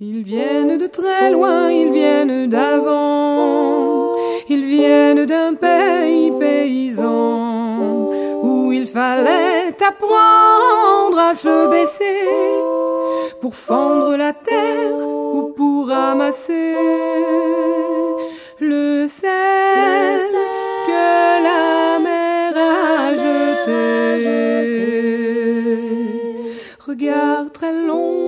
Ils viennent de très loin, ils viennent d'avant, ils viennent d'un pays paysan où il fallait apprendre à se baisser pour fendre la terre ou pour ramasser le sel que la mer a jeté. Regard très long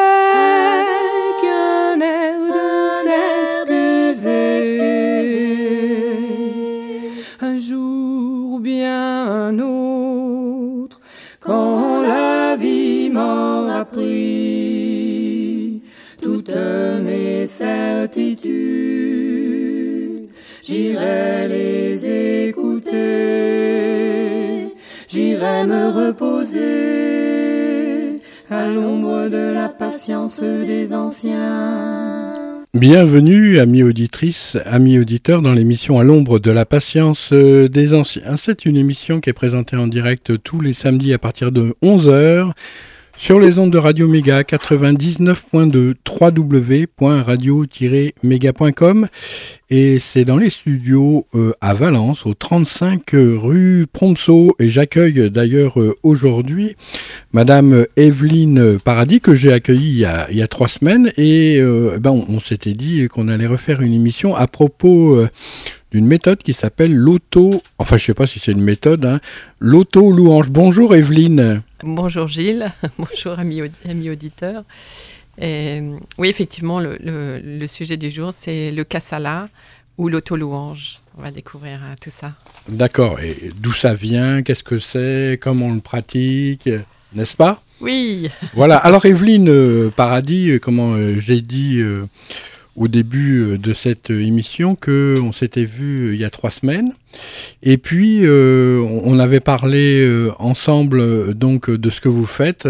j'irai les écouter, j'irai me reposer à l'ombre de la patience des anciens. Bienvenue, amis auditrices, amis auditeurs, dans l'émission À l'ombre de la patience des anciens. C'est une émission qui est présentée en direct tous les samedis à partir de 11h sur les ondes de Radio Méga 99.2 www.radio-méga.com et c'est dans les studios euh, à Valence au 35 rue Promso et j'accueille d'ailleurs euh, aujourd'hui Madame Evelyne Paradis que j'ai accueillie il y, a, trois semaines et euh, ben on, s'était dit qu'on allait refaire une émission à propos euh, d'une méthode qui s'appelle l'auto, enfin je sais pas si c'est une méthode, hein, l'auto-louange. Bonjour Evelyne. Bonjour Gilles, bonjour amis, amis auditeurs. Et, oui, effectivement, le, le, le, sujet du jour, c'est le kassala ou l'auto-louange. On va découvrir euh, tout ça. D'accord. Et d'où ça vient Qu'est-ce que c'est Comment on le pratique N'est-ce pas? Oui. Voilà. Alors Evelyne euh, Paradis, comment euh, j'ai dit euh, au début de cette émission que on s'était vu il y a trois semaines. Et puis, euh, on avait parlé euh, ensemble donc de ce que vous faites.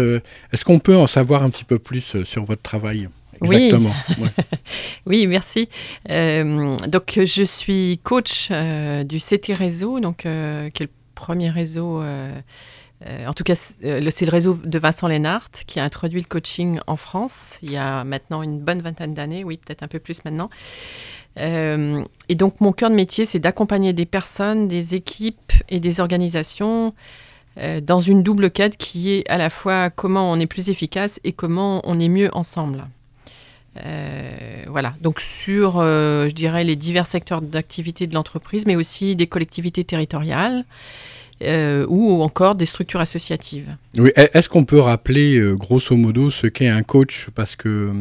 Est-ce qu'on peut en savoir un petit peu plus sur votre travail Exactement? Oui, ouais. oui merci. Euh, donc, je suis coach euh, du CT Réseau, donc, euh, qui est le premier réseau. En tout cas, c'est le réseau de Vincent Lénart qui a introduit le coaching en France il y a maintenant une bonne vingtaine d'années, oui, peut-être un peu plus maintenant. Euh, et donc, mon cœur de métier, c'est d'accompagner des personnes, des équipes et des organisations euh, dans une double quête qui est à la fois comment on est plus efficace et comment on est mieux ensemble. Euh, voilà, donc sur, euh, je dirais, les divers secteurs d'activité de l'entreprise, mais aussi des collectivités territoriales euh, ou encore des structures associatives. Oui, est-ce qu'on peut rappeler, euh, grosso modo, ce qu'est un coach? Parce que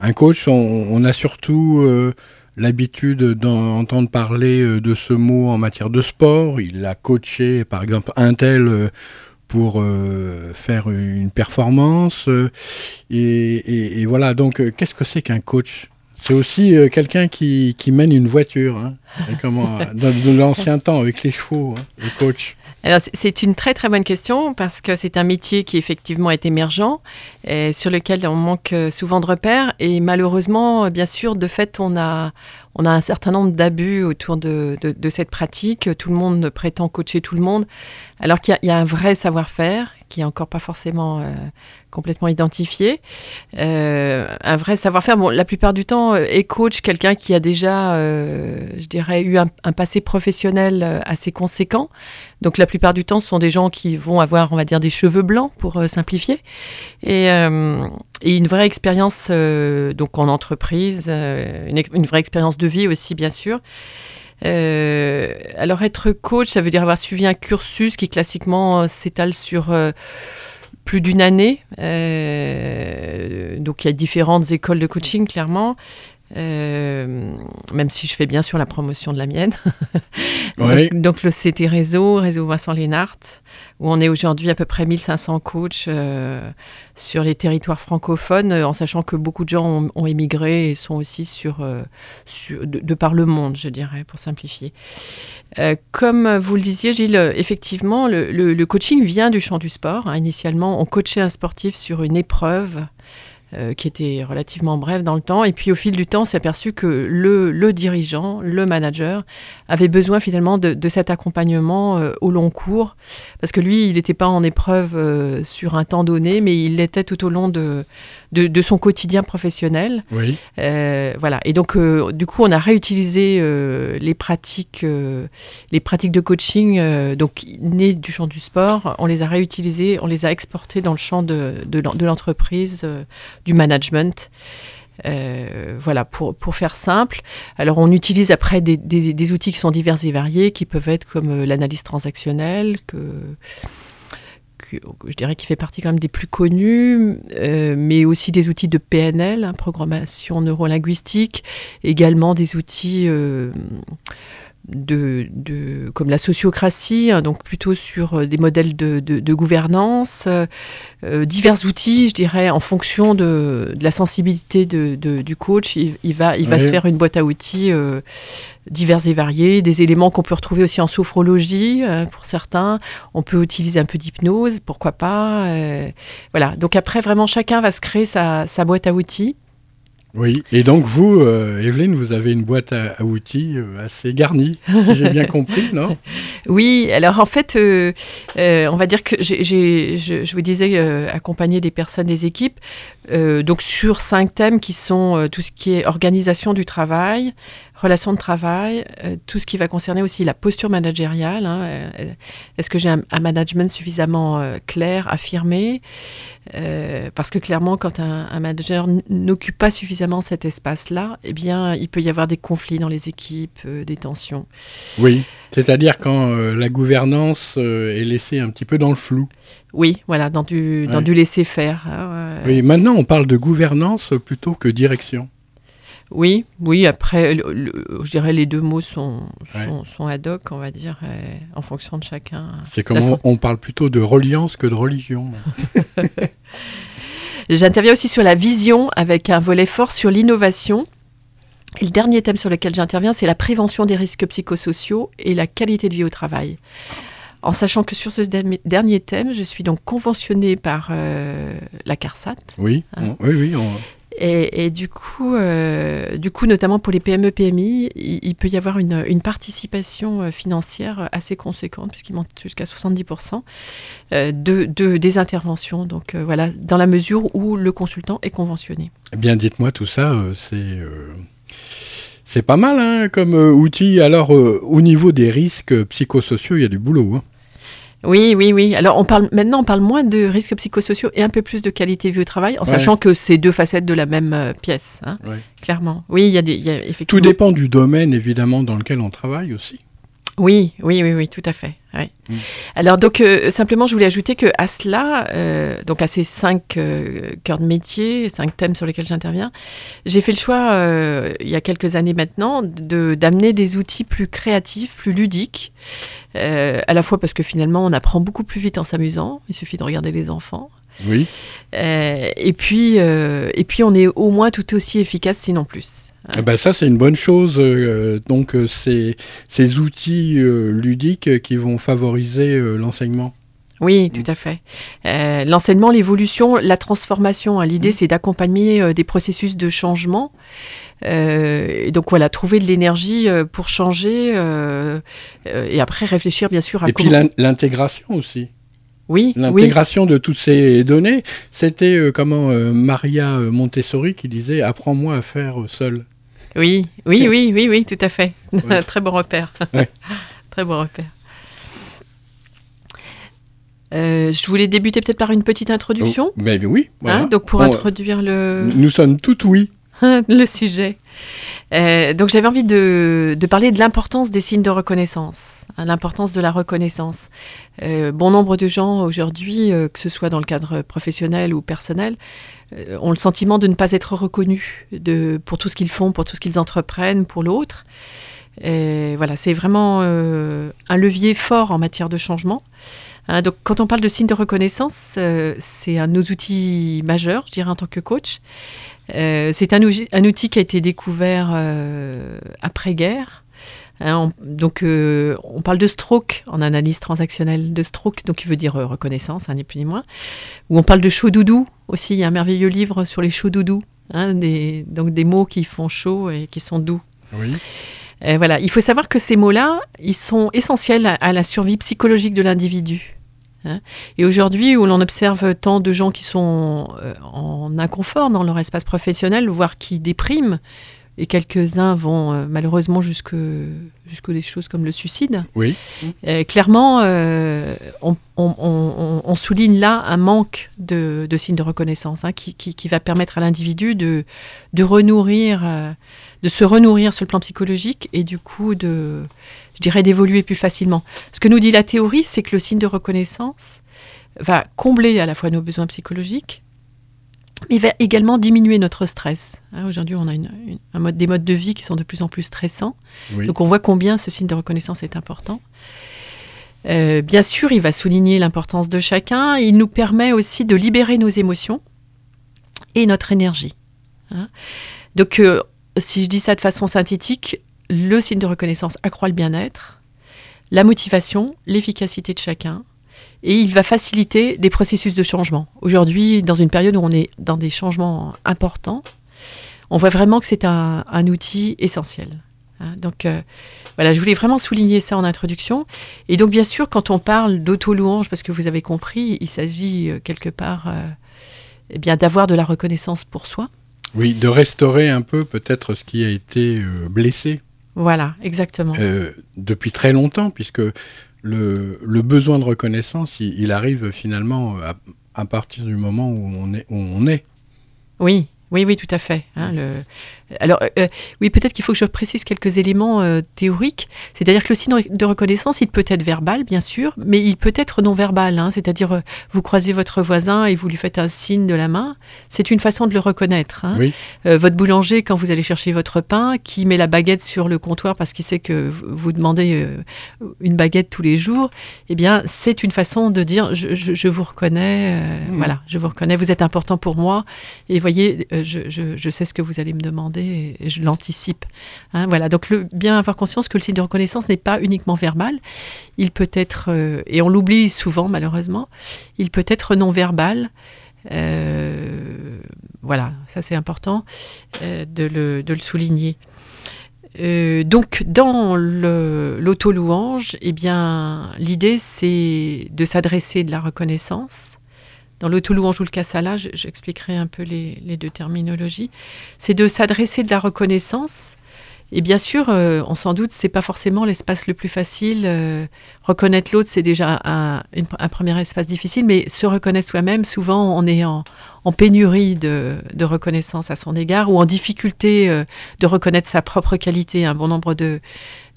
un coach, on, a surtout euh, l'habitude d'entendre parler de ce mot en matière de sport. Il a coaché, par exemple, un tel pour faire une performance. et, voilà, donc qu'est-ce que c'est qu'un coach? C'est aussi euh, quelqu'un qui, qui mène une voiture, hein, comment, euh, dans, l'ancien temps, avec les chevaux, hein, le coach. Alors, c'est- une très très bonne question parce que c'est un métier qui effectivement est émergent, et sur lequel on manque euh, souvent de repères et malheureusement, bien sûr, de fait, on a, on a un certain nombre d'abus autour de, de, de cette pratique. Tout le monde prétend coacher tout le monde, alors qu'il y, a un vrai savoir-faire qui est encore pas forcément euh, complètement identifié. Euh, un vrai savoir-faire. Bon, la plupart du temps, euh, est coach quelqu'un qui a déjà, je dirais, eu un, passé professionnel assez conséquent. Donc la plupart du temps, ce sont des gens qui vont avoir, on va dire, des cheveux blancs pour simplifier, et, une vraie expérience donc en entreprise, une vraie expérience de vie aussi, bien sûr. Euh, alors être coach, ça veut dire avoir suivi un cursus qui classiquement euh, s'étale sur euh, plus d'une année. Donc il y a différentes écoles de coaching, clairement. Euh, même si je fais bien sûr la promotion de la mienne. Oui. donc, donc le CT Réseau, Réseau Vincent Lénart, où on est aujourd'hui à peu près 1500 coachs euh, sur les territoires francophones, euh, en sachant que beaucoup de gens ont, ont émigré et sont aussi sur, euh, sur- de, de par le monde, je dirais, pour simplifier. Comme vous le disiez, Gilles, effectivement, le, le- le coaching vient du champ du sport. hein. Initialement, on coachait un sportif sur une épreuve euh, qui était relativement brève dans le temps. Et puis au fil du temps, s'est aperçu que le, le dirigeant, le manager, avait besoin finalement de, de cet accompagnement euh, au long cours. Parce que lui, il n'était pas en épreuve euh, sur un temps donné, mais il l'était tout au long de, de, de son quotidien professionnel. Oui. Euh, voilà. Et donc, euh, du coup, on a réutilisé euh, les pratiques, les pratiques de coaching, donc nées du champ du sport. On les a réutilisées, on les a exportées dans le champ de, de l'en- de l'entreprise, du management. Euh, voilà, pour, pour faire simple. Alors, on utilise après des, des- des outils qui sont divers et variés, qui peuvent être comme l'analyse transactionnelle, que je dirais qui fait partie quand même des plus connus, euh, mais aussi des outils de PNL, hein, programmation neurolinguistique, également des outils euh, de, de- comme la sociocratie, hein, donc plutôt sur euh, des modèles de, de- de gouvernance, euh, euh, divers outils, je dirais, en fonction de, la sensibilité du coach, il, il va, il va Ouais. se faire une boîte à outils euh, divers et variés, des éléments qu'on peut retrouver aussi en sophrologie euh, pour certains. On peut utiliser un peu d'hypnose, pourquoi pas. voilà. Donc après, vraiment, chacun va se créer sa, sa boîte à outils. Oui. Et donc vous, euh, Evelyne, vous avez une boîte à, outils euh, assez garnie, si j'ai bien compris, non? Oui, alors en fait, euh, on va dire que j'ai- je, vous disais accompagner des personnes, des équipes, euh, donc sur cinq thèmes qui sont euh, tout ce qui est organisation du travail, relations de travail, euh, tout ce qui va concerner aussi la posture managériale. hein, Est-ce que j'ai un, management suffisamment clair, affirmé Parce que clairement, quand un, un manager n'occupe pas suffisamment cet espace-là, eh bien, il peut y avoir des conflits dans les équipes, des tensions. Oui. C'est-à-dire quand euh, la gouvernance euh, est laissée un petit peu dans le flou. Oui, voilà, dans du, dans du laisser-faire. hein. Oui. Maintenant, on parle de gouvernance plutôt que direction. oui, oui, après, le- le- je dirais les deux mots sont, Ouais. sont, ad hoc, on va dire, en fonction de chacun. C'est comme on parle plutôt de reliance que de religion. J'interviens aussi sur la vision avec un volet fort sur l'innovation. Et le dernier thème sur lequel j'interviens, c'est la prévention des risques psychosociaux et la qualité de vie au travail. En sachant que sur ce derni- dernier thème, je suis donc conventionnée par euh, la CARSAT, Oui. Ah. on- oui, oui. on- Et, et du, coup, euh, du coup, notamment pour les PME, PMI, il, il peut y avoir une, une participation euh, financière assez conséquente, puisqu'il monte jusqu'à 70% euh, de, de- des interventions. Donc euh, voilà, dans la mesure où le consultant est conventionné. Eh bien, dites-moi tout ça, c'est c'est pas mal hein, comme euh, outil. Alors, euh, au niveau des risques psychosociaux, il y a du boulot. hein. Oui, oui, oui. Alors on parle maintenant, on parle moins de risques psychosociaux et un peu plus de qualité de vie au travail, en Ouais. sachant que c'est deux facettes de la même euh, pièce, hein, Ouais. clairement. Oui, il y a des, il y a Tout dépend du domaine, évidemment, dans lequel on travaille aussi. Oui, oui, oui, oui, tout à fait. Ouais. Mm. Alors donc euh, simplement, je voulais ajouter que à cela, euh, donc à ces cinq euh, cœurs de métier, cinq thèmes sur lesquels j'interviens, j'ai fait le choix euh, il y a quelques années maintenant de d'amener des outils plus créatifs, plus ludiques, à la fois parce que finalement on apprend beaucoup plus vite en s'amusant. Il suffit de regarder les enfants. Oui. Et puis et puis on est au moins tout aussi efficace, sinon plus. Eh ben, ça, c'est une bonne chose. euh, donc, euh, c'est ces outils euh, ludiques qui vont favoriser euh, l'enseignement. Oui, tout à fait. Euh, L'enseignement, l'évolution, la transformation. hein. L'idée, c'est d'accompagner euh, des processus de changement. Euh, et donc voilà, trouver de l'énergie euh, pour changer euh, euh, et après réfléchir bien sûr à Et puis comment. l'intégration aussi. oui, oui, L'intégration de toutes ces données. C'était euh, comment euh, Maria Montessori qui disait Apprends-moi à faire seul. Oui, oui, oui, oui, oui, tout à fait. Ouais. Très bon repère. Ouais. Très bon repère. Euh, je voulais débuter peut-être par une petite introduction. Oh, mais oui. voilà. hein, donc pour On- introduire le. Nous sommes toutes oui. le sujet. Euh, donc j'avais envie de, parler de l'importance des signes de reconnaissance, hein, l'importance de la reconnaissance. Euh, bon nombre de gens aujourd'hui, euh, que ce soit dans le cadre professionnel ou personnel, ont le sentiment de ne pas être reconnus pour tout ce qu'ils font, pour tout ce qu'ils entreprennent, pour l'autre. voilà, c'est vraiment un levier fort en matière de changement. Hein, donc, quand on parle de signes de reconnaissance, c'est un de nos outils majeurs, je dirais, en tant que coach. Euh, c'est un, outil qui a été découvert euh, après-guerre. Hein, donc, euh, on parle de stroke en analyse transactionnelle, de stroke, donc qui veut dire reconnaissance, hein, ni plus ni moins. Ou on parle de chaud doudou aussi. Il y a un merveilleux livre sur les chauds doudous, hein, des, donc des mots qui font chaud et qui sont doux. Oui. voilà, il faut savoir que ces mots-là, ils sont essentiels à la survie psychologique de l'individu. Hein. Et aujourd'hui, où l'on observe tant de gens qui sont euh, en inconfort dans leur espace professionnel, voire qui dépriment, et quelques-uns vont euh, malheureusement jusque, jusque des choses comme le suicide. Oui. Euh, clairement, on, souligne là un manque de, signes de reconnaissance hein, qui, qui, va permettre à l'individu de, de renourrir, de se renourrir sur le plan psychologique et du coup de, je dirais, d'évoluer plus facilement. Ce que nous dit la théorie, c'est que le signe de reconnaissance va combler à la fois nos besoins psychologiques, mais va également diminuer notre stress. Hein, aujourd'hui, on a une, un mode, des modes de vie qui sont de plus en plus stressants. Donc on voit combien ce signe de reconnaissance est important. Euh, bien sûr, il va souligner l'importance de chacun. Il nous permet aussi de libérer nos émotions et notre énergie. Hein. Donc, euh, si je dis ça de façon synthétique, le signe de reconnaissance accroît le bien-être, la motivation, l'efficacité de chacun, et il va faciliter des processus de changement. Aujourd'hui, dans une période où on est dans des changements importants, on voit vraiment que c'est un, outil essentiel. Hein. donc euh, voilà, je voulais vraiment souligner ça en introduction. Et donc bien sûr, quand on parle d'auto-louange, parce que vous avez compris, il s'agit euh, quelque part euh, eh bien d'avoir de la reconnaissance pour soi. Oui, de restaurer un peu peut-être ce qui a été blessé voilà, exactement. Euh, depuis très longtemps, puisque le, besoin de reconnaissance, il, arrive finalement à, à, partir du moment où on est. Où on est. Oui, oui, oui, tout à fait. Hein, le... Alors, euh, euh, oui, peut-être qu'il faut que je précise quelques éléments euh, théoriques. C'est-à-dire que le signe de reconnaissance, il peut être verbal, bien sûr, mais il peut être non verbal. Hein. C'est-à-dire, vous croisez votre voisin et vous lui faites un signe de la main. C'est une façon de le reconnaître. Hein. votre boulanger, quand vous allez chercher votre pain, qui met la baguette sur le comptoir parce qu'il sait que vous demandez une baguette tous les jours, eh bien, c'est une façon de dire je, vous reconnais. Mmh. Voilà, je vous reconnais. Vous êtes important pour moi. Et voyez je, sais ce que vous allez me demander je l'anticipe. Hein, voilà, donc le, bien avoir conscience que le signe de reconnaissance n'est pas uniquement verbal, il peut être, euh, et on l'oublie souvent malheureusement, il peut être non verbal. Euh, voilà, ça c'est important euh, de, le, souligner. donc, dans l'auto-louange, eh bien, l'idée, c'est de s'adresser de la reconnaissance dans le Toulouange ou le Kassala, j'expliquerai un peu les, deux terminologies, c'est de s'adresser de la reconnaissance. Et bien sûr, euh, on s'en doute, c'est pas forcément l'espace le plus facile. Euh, reconnaître l'autre, c'est déjà un, premier espace difficile, mais se reconnaître soi-même, souvent, on est en, pénurie de, reconnaissance à son égard ou en difficulté euh, de reconnaître sa propre qualité. Un bon nombre de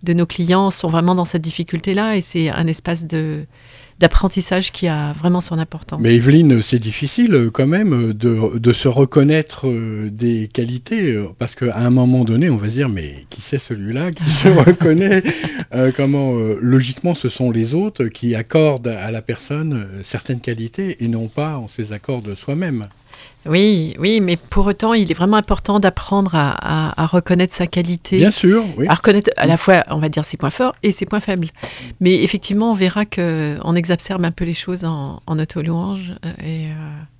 nos clients sont vraiment dans cette difficulté-là et c'est un espace de, d'apprentissage qui a vraiment son importance. Mais Evelyne, c'est difficile euh, quand même euh, de, de se reconnaître euh, des qualités, parce qu'à un moment donné, on va se dire, mais qui c'est celui-là qui se reconnaît Comment, logiquement, ce sont les autres qui accordent à la personne certaines qualités et non pas on se les accorde soi-même. Oui, oui, mais pour autant, il est vraiment important d'apprendre à, reconnaître sa qualité. Bien sûr, oui. À reconnaître à la fois, on va dire, ses points forts et ses points faibles. Mais effectivement, on verra qu'on exacerbe un peu les choses en, auto-louange euh, et euh,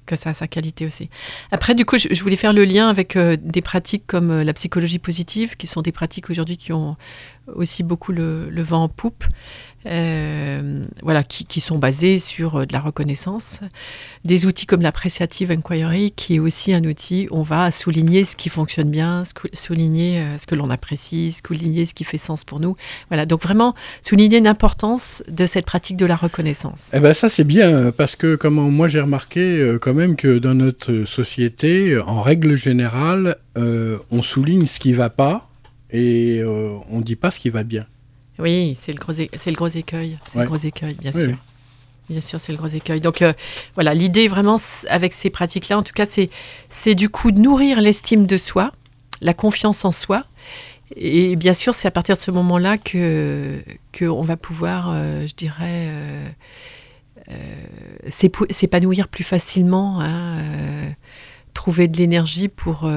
que ça a sa qualité aussi. Après, du coup, je, voulais faire le lien avec euh, des pratiques comme la psychologie positive, qui sont des pratiques aujourd'hui qui ont aussi beaucoup le, vent en poupe. Euh, voilà, qui, sont basés sur euh, de la reconnaissance. Des outils comme l'appreciative inquiry, qui est aussi un outil on va souligner ce qui fonctionne bien, souligner euh, ce que l'on apprécie, souligner ce qui fait sens pour nous. Voilà, donc vraiment souligner l'importance de cette pratique de la reconnaissance. Eh ben ça c'est bien parce que comment moi j'ai remarqué quand même que dans notre société, en règle générale, on souligne ce qui va pas et on ne dit pas ce qui va bien. Oui, c'est le gros, c'est le gros écueil, c'est le gros écueil, bien sûr. Bien sûr, c'est le gros écueil. Donc voilà, l'idée vraiment avec ces pratiques-là, en tout cas, c'est, c'est du coup de nourrir l'estime de soi, la confiance en soi, et bien sûr, c'est à partir de ce moment-là que qu'on va pouvoir, euh, je dirais, euh, euh, s'épanouir plus facilement, hein, trouver de l'énergie pour,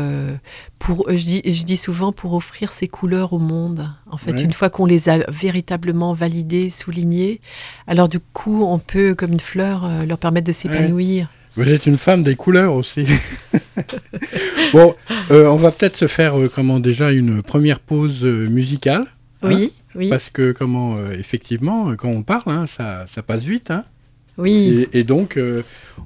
pour je, dis, je dis souvent, pour offrir ses couleurs au monde. En fait, une fois qu'on les a véritablement validées, soulignées, alors du coup, on peut, comme une fleur, leur permettre de s'épanouir. Vous êtes une femme des couleurs aussi. bon, euh, on va peut-être se faire euh, comment déjà une première pause euh, musicale. Hein, oui, oui. Parce que comment effectivement, quand on parle, hein, ça, ça, passe vite. Hein. Oui. Et, donc,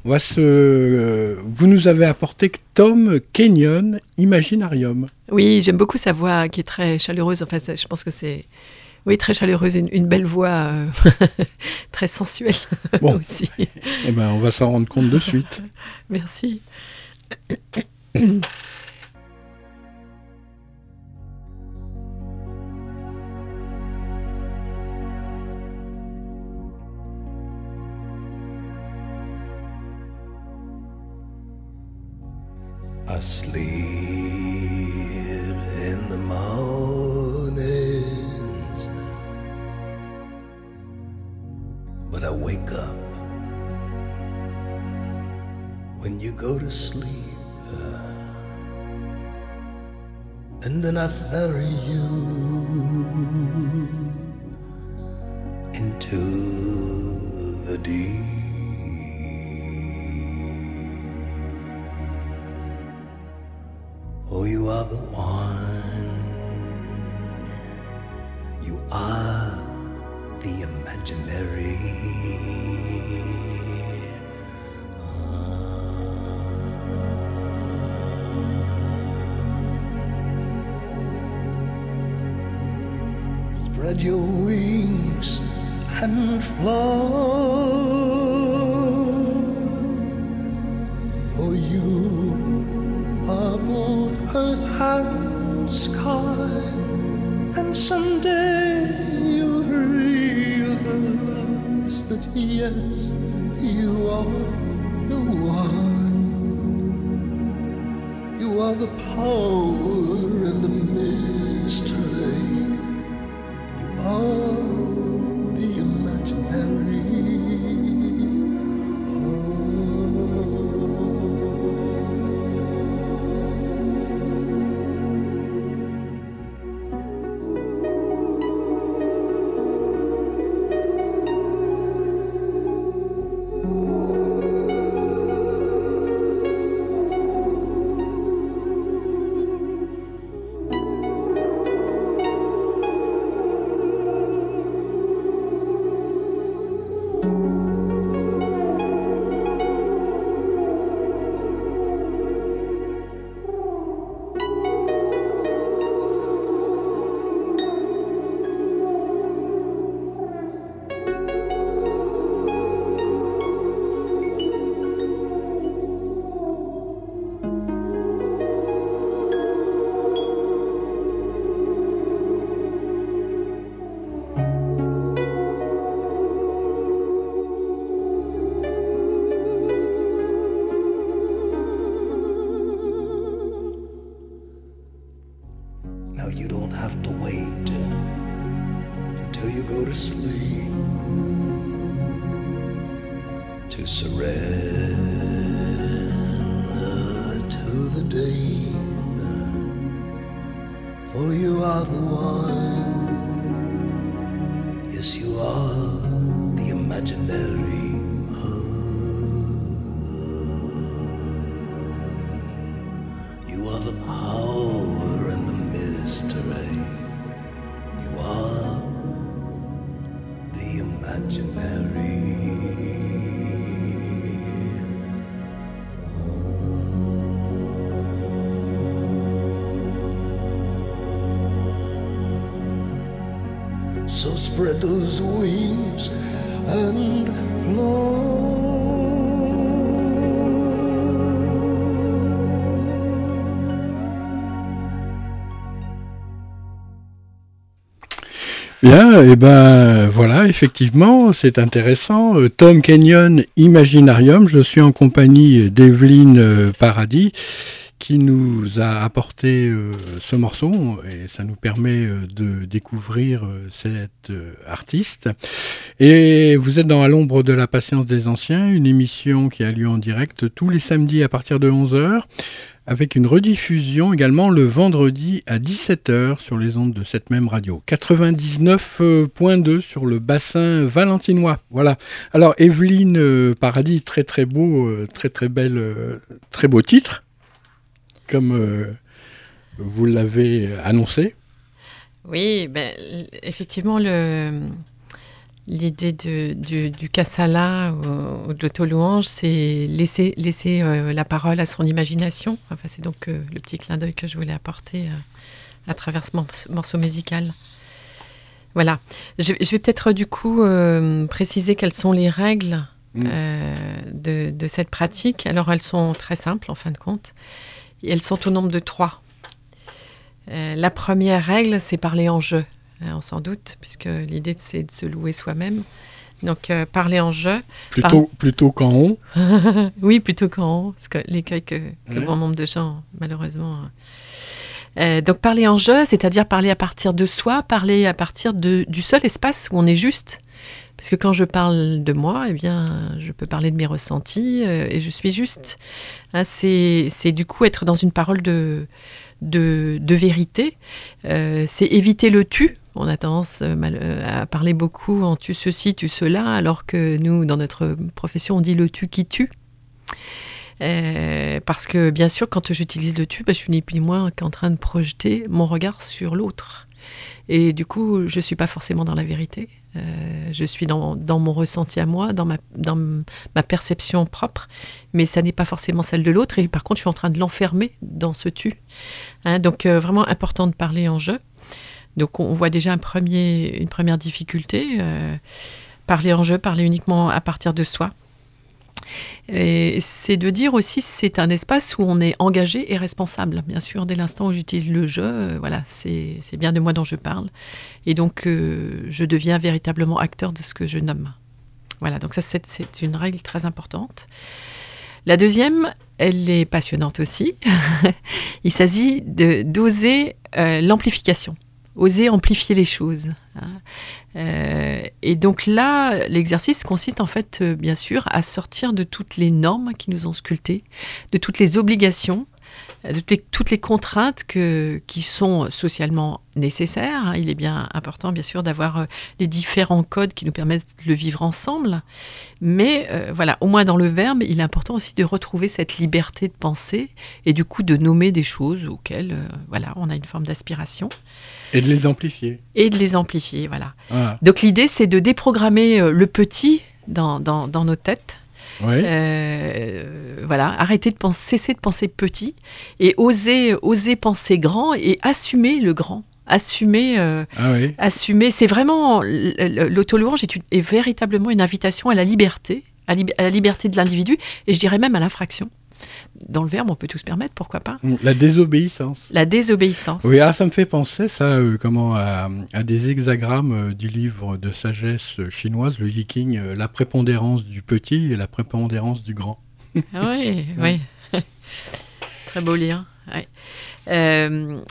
on va se. vous nous avez apporté Tom Kenyon Imaginarium. Oui, j'aime beaucoup sa voix qui est très chaleureuse. En fait, je pense que c'est oui, très chaleureuse, une, belle voix euh, très sensuelle bon. aussi. Eh ben, on va s'en rendre compte de suite. Merci. Asleep in the mornings, but I wake up when you go to sleep, and then I ferry you into the deep. Are the one. You are the imaginary. spread your wings and fly. Yes, you are the one. You are the power spread those wings and. Bien, et eh ben voilà, effectivement, c'est intéressant. Euh, Tom Kenyon, Imaginarium, je suis en compagnie d'Evelyne euh, Paradis qui nous a apporté euh, ce morceau et ça nous permet de découvrir cette artiste. Et vous êtes dans À l'ombre de la patience des anciens, une émission qui a lieu en direct tous les samedis à partir de 11h avec une rediffusion également le vendredi à 17h sur les ondes de cette même radio. 99.2 sur le bassin valentinois. Voilà. Alors Evelyne euh, Paradis, très très beau, euh, très très belle, euh, très beau titre, comme vous l'avez annoncé. Oui, ben, effectivement, L'idée du, du Kassala ou, de l'auto-louange, c'est laisser, laisser euh, la parole à son imagination. Enfin, c'est donc euh, le petit clin d'œil que je voulais apporter euh, à travers ce morceau, musical. Voilà. Je, vais peut-être du coup préciser quelles sont les règles mm. de, de, cette pratique. Alors, elles sont très simples en fin de compte. Et elles sont au nombre de trois. la première règle, c'est parler en jeu. Euh, on s'en doute, puisque l'idée c'est de se louer soi-même. Donc euh, parler en jeu. Plutôt, plutôt qu'en on Oui, plutôt qu'en on, parce que l'écueil que, que bon nombre de gens, malheureusement. Euh, donc parler en jeu, c'est-à-dire parler à partir de soi, parler à partir de, du seul espace où on est juste. Parce que quand je parle de moi, eh bien, je peux parler de mes ressentis et je suis juste. Hein, c'est du coup être dans une parole de, de, vérité. c'est éviter le tu, on a tendance euh, euh, à parler beaucoup en tu ceci, tu cela, alors que nous, dans notre profession, on dit le tu qui tue. Euh, parce que bien sûr, quand j'utilise le tu, bah, je suis ni plus ni moins qu'en train de projeter mon regard sur l'autre. Et du coup, je ne suis pas forcément dans la vérité. Je suis dans, mon ressenti à moi, dans ma, perception propre, mais ça n'est pas forcément celle de l'autre. Et par contre, je suis en train de l'enfermer dans ce tu. Hein, donc, vraiment important de parler en jeu. Donc on voit déjà une première difficulté, euh, parler en jeu, parler uniquement à partir de soi. C'est de dire aussi c'est un espace où on est engagé et responsable. Bien sûr, dès l'instant où j'utilise le jeu, euh, voilà, c'est bien de moi dont je parle. Et donc, euh, je deviens véritablement acteur de ce que je nomme. Voilà, donc ça, c'est une règle très importante. La deuxième, elle est passionnante aussi. Il s'agit d'oser l'amplification oser amplifier les choses. Hein. Euh, et donc là, l'exercice consiste en fait, euh, bien sûr, à sortir de toutes les normes qui nous ont sculptés, de toutes les obligations, de toutes les contraintes qui sont socialement nécessaires. Hein. Il est bien important, bien sûr, d'avoir euh, les différents codes qui nous permettent de le vivre ensemble. Mais voilà, au moins dans le verbe, il est important aussi de retrouver cette liberté de penser et du coup de nommer des choses auxquelles voilà, on a une forme d'aspiration. Et de les amplifier. Et de les amplifier, voilà. Donc l'idée, c'est de déprogrammer euh, le petit dans, dans, nos têtes. Euh, voilà, arrêter de penser, cesser de penser petit et oser, oser penser grand et assumer le grand. Assumer, euh, ah assumer, c'est vraiment l'auto-louange est, est, véritablement une invitation à la liberté, à la liberté de l'individu et je dirais même à l'infraction dans le verbe, on peut tout se permettre, pourquoi pas La désobéissance. La désobéissance. Oui, ah, ça me fait penser ça, euh, comment, à, des hexagrammes euh, du livre de sagesse chinoise, le Yiking, euh, la prépondérance du petit et la prépondérance du grand. Ah oui, oui. Très beau lien.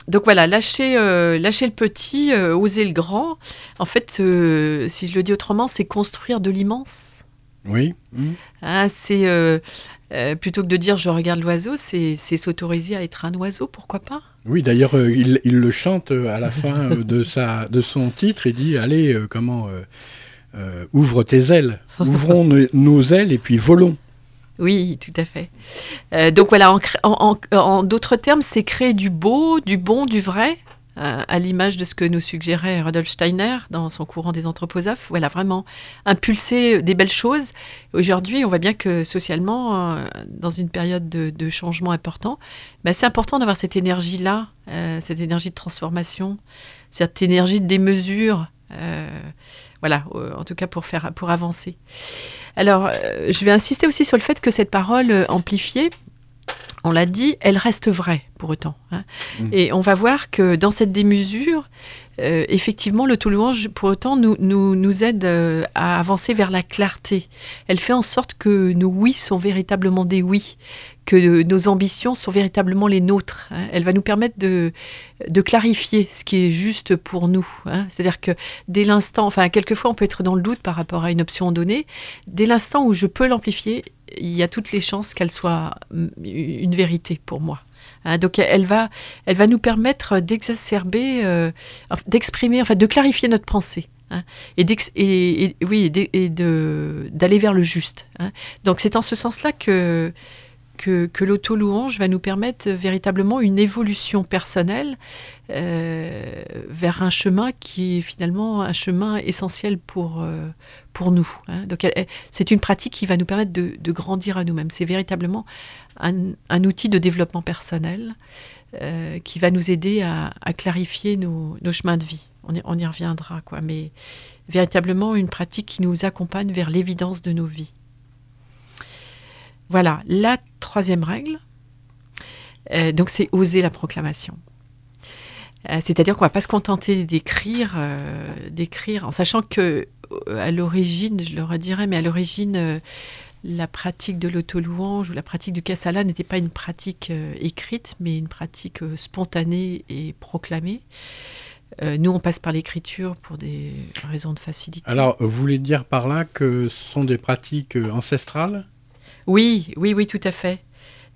donc voilà, lâcher, lâcher le petit, oser le grand. En fait, si je le dis autrement, c'est construire de l'immense. Oui. Ah, c'est euh, plutôt que de dire je regarde l'oiseau, c'est s'autoriser à être un oiseau, pourquoi pas? Oui, d'ailleurs, euh, il, le chante euh, à la fin de, sa, de son titre. Il dit Allez, comment Ouvre tes ailes, ouvrons nos, ailes et puis volons. Oui, tout à fait. donc voilà, en d'autres termes, c'est créer du beau, du bon, du vrai, à l'image de ce que nous suggérait Rudolf Steiner dans son courant des anthroposophes. Voilà, vraiment impulser des belles choses. Aujourd'hui, on voit bien que socialement, euh, dans une période de, changement important, bah, c'est important d'avoir cette énergie-là, euh, cette énergie de transformation, cette énergie de démesure. Euh, voilà, en tout cas pour faire, pour avancer. Alors, je vais insister aussi sur le fait que cette parole amplifiée, on l'a dit, elle reste vraie pour autant. Hein. Mm. Et on va voir que dans cette démesure, euh, effectivement, l'auto-louange, pour autant, nous, nous, nous aide euh, à avancer vers la clarté. Elle fait en sorte que nos oui sont véritablement des oui, que nos ambitions sont véritablement les nôtres. hein. Elle va nous permettre de, de clarifier ce qui est juste pour nous. hein. C'est-à-dire que dès l'instant, enfin, quelquefois, on peut être dans le doute par rapport à une option donnée. Dès l'instant où je peux l'amplifier, il y a toutes les chances qu'elle soit mm, une vérité pour moi. Hein, donc elle va, elle va nous permettre d'exacerber, euh, d'exprimer, enfin de clarifier notre pensée. hein, et, et- oui, et d'aller vers le juste. hein. Donc c'est en ce sens-là que, que, l'auto-louange va nous permettre véritablement une évolution personnelle euh, vers un chemin qui est finalement un chemin essentiel pour, euh, pour nous. Donc c'est une pratique qui va nous permettre de, de grandir à nous-mêmes. C'est véritablement un, outil de développement personnel euh, qui va nous aider à, clarifier nos, chemins de vie. On y, reviendra, quoi. Mais véritablement une pratique qui nous accompagne vers l'évidence de nos vies. Voilà, la troisième règle, euh, donc c'est oser la proclamation. Euh, C'est-à-dire qu'on ne va pas se contenter d'écrire, d'écrire, en sachant que à l'origine, je le redirais, mais à l'origine, la pratique de l'auto-louange ou la pratique du kassala n'était pas une pratique euh, écrite, mais une pratique euh, spontanée et proclamée. Euh, nous, on passe par l'écriture pour des raisons de facilité. Alors, vous voulez dire par là que ce sont des pratiques ancestrales? Oui, oui, oui, tout à fait.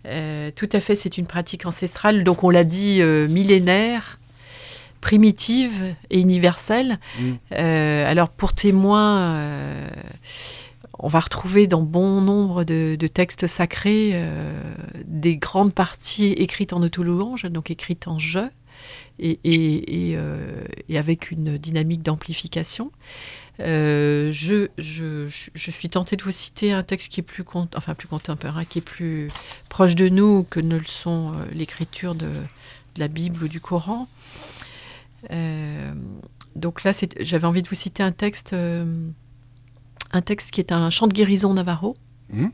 Tout à fait, c'est une pratique ancestrale, donc on l'a dit, millénaire, primitive et universelle. Mm. Alors pour témoin, on va retrouver dans bon nombre de, textes sacrés euh, des grandes parties écrites en autolouange, donc écrites en je, et, euh, avec une dynamique d'amplification. Euh, je, suis tentée de vous citer un texte qui est plus, enfin, plus contemporain, qui est plus proche de nous que ne le sont l'écriture de, la Bible ou du Coran. Donc là, j'avais envie de vous citer un texte, un texte qui est un chant de guérison navarro, Mhm.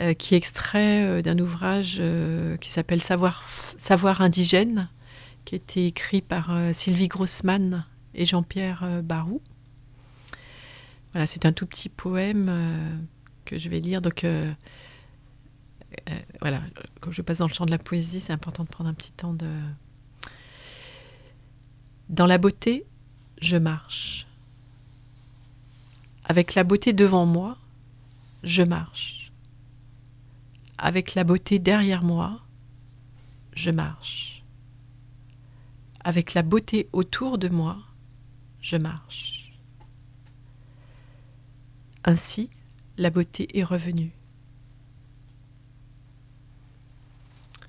euh, qui est extrait euh, d'un ouvrage euh, qui s'appelle Savoir, Savoir indigène, qui a été écrit par euh, Sylvie Grossman et Jean-Pierre Barou. Voilà, c'est un tout petit poème que je vais lire. Donc, voilà, comme je passe dans le champ de la poésie, c'est important de prendre un petit temps de. Dans la beauté, je marche. Avec la beauté devant moi, je marche. Avec la beauté derrière moi, je marche. Avec la beauté autour de moi, je marche. Ainsi, la beauté est revenue.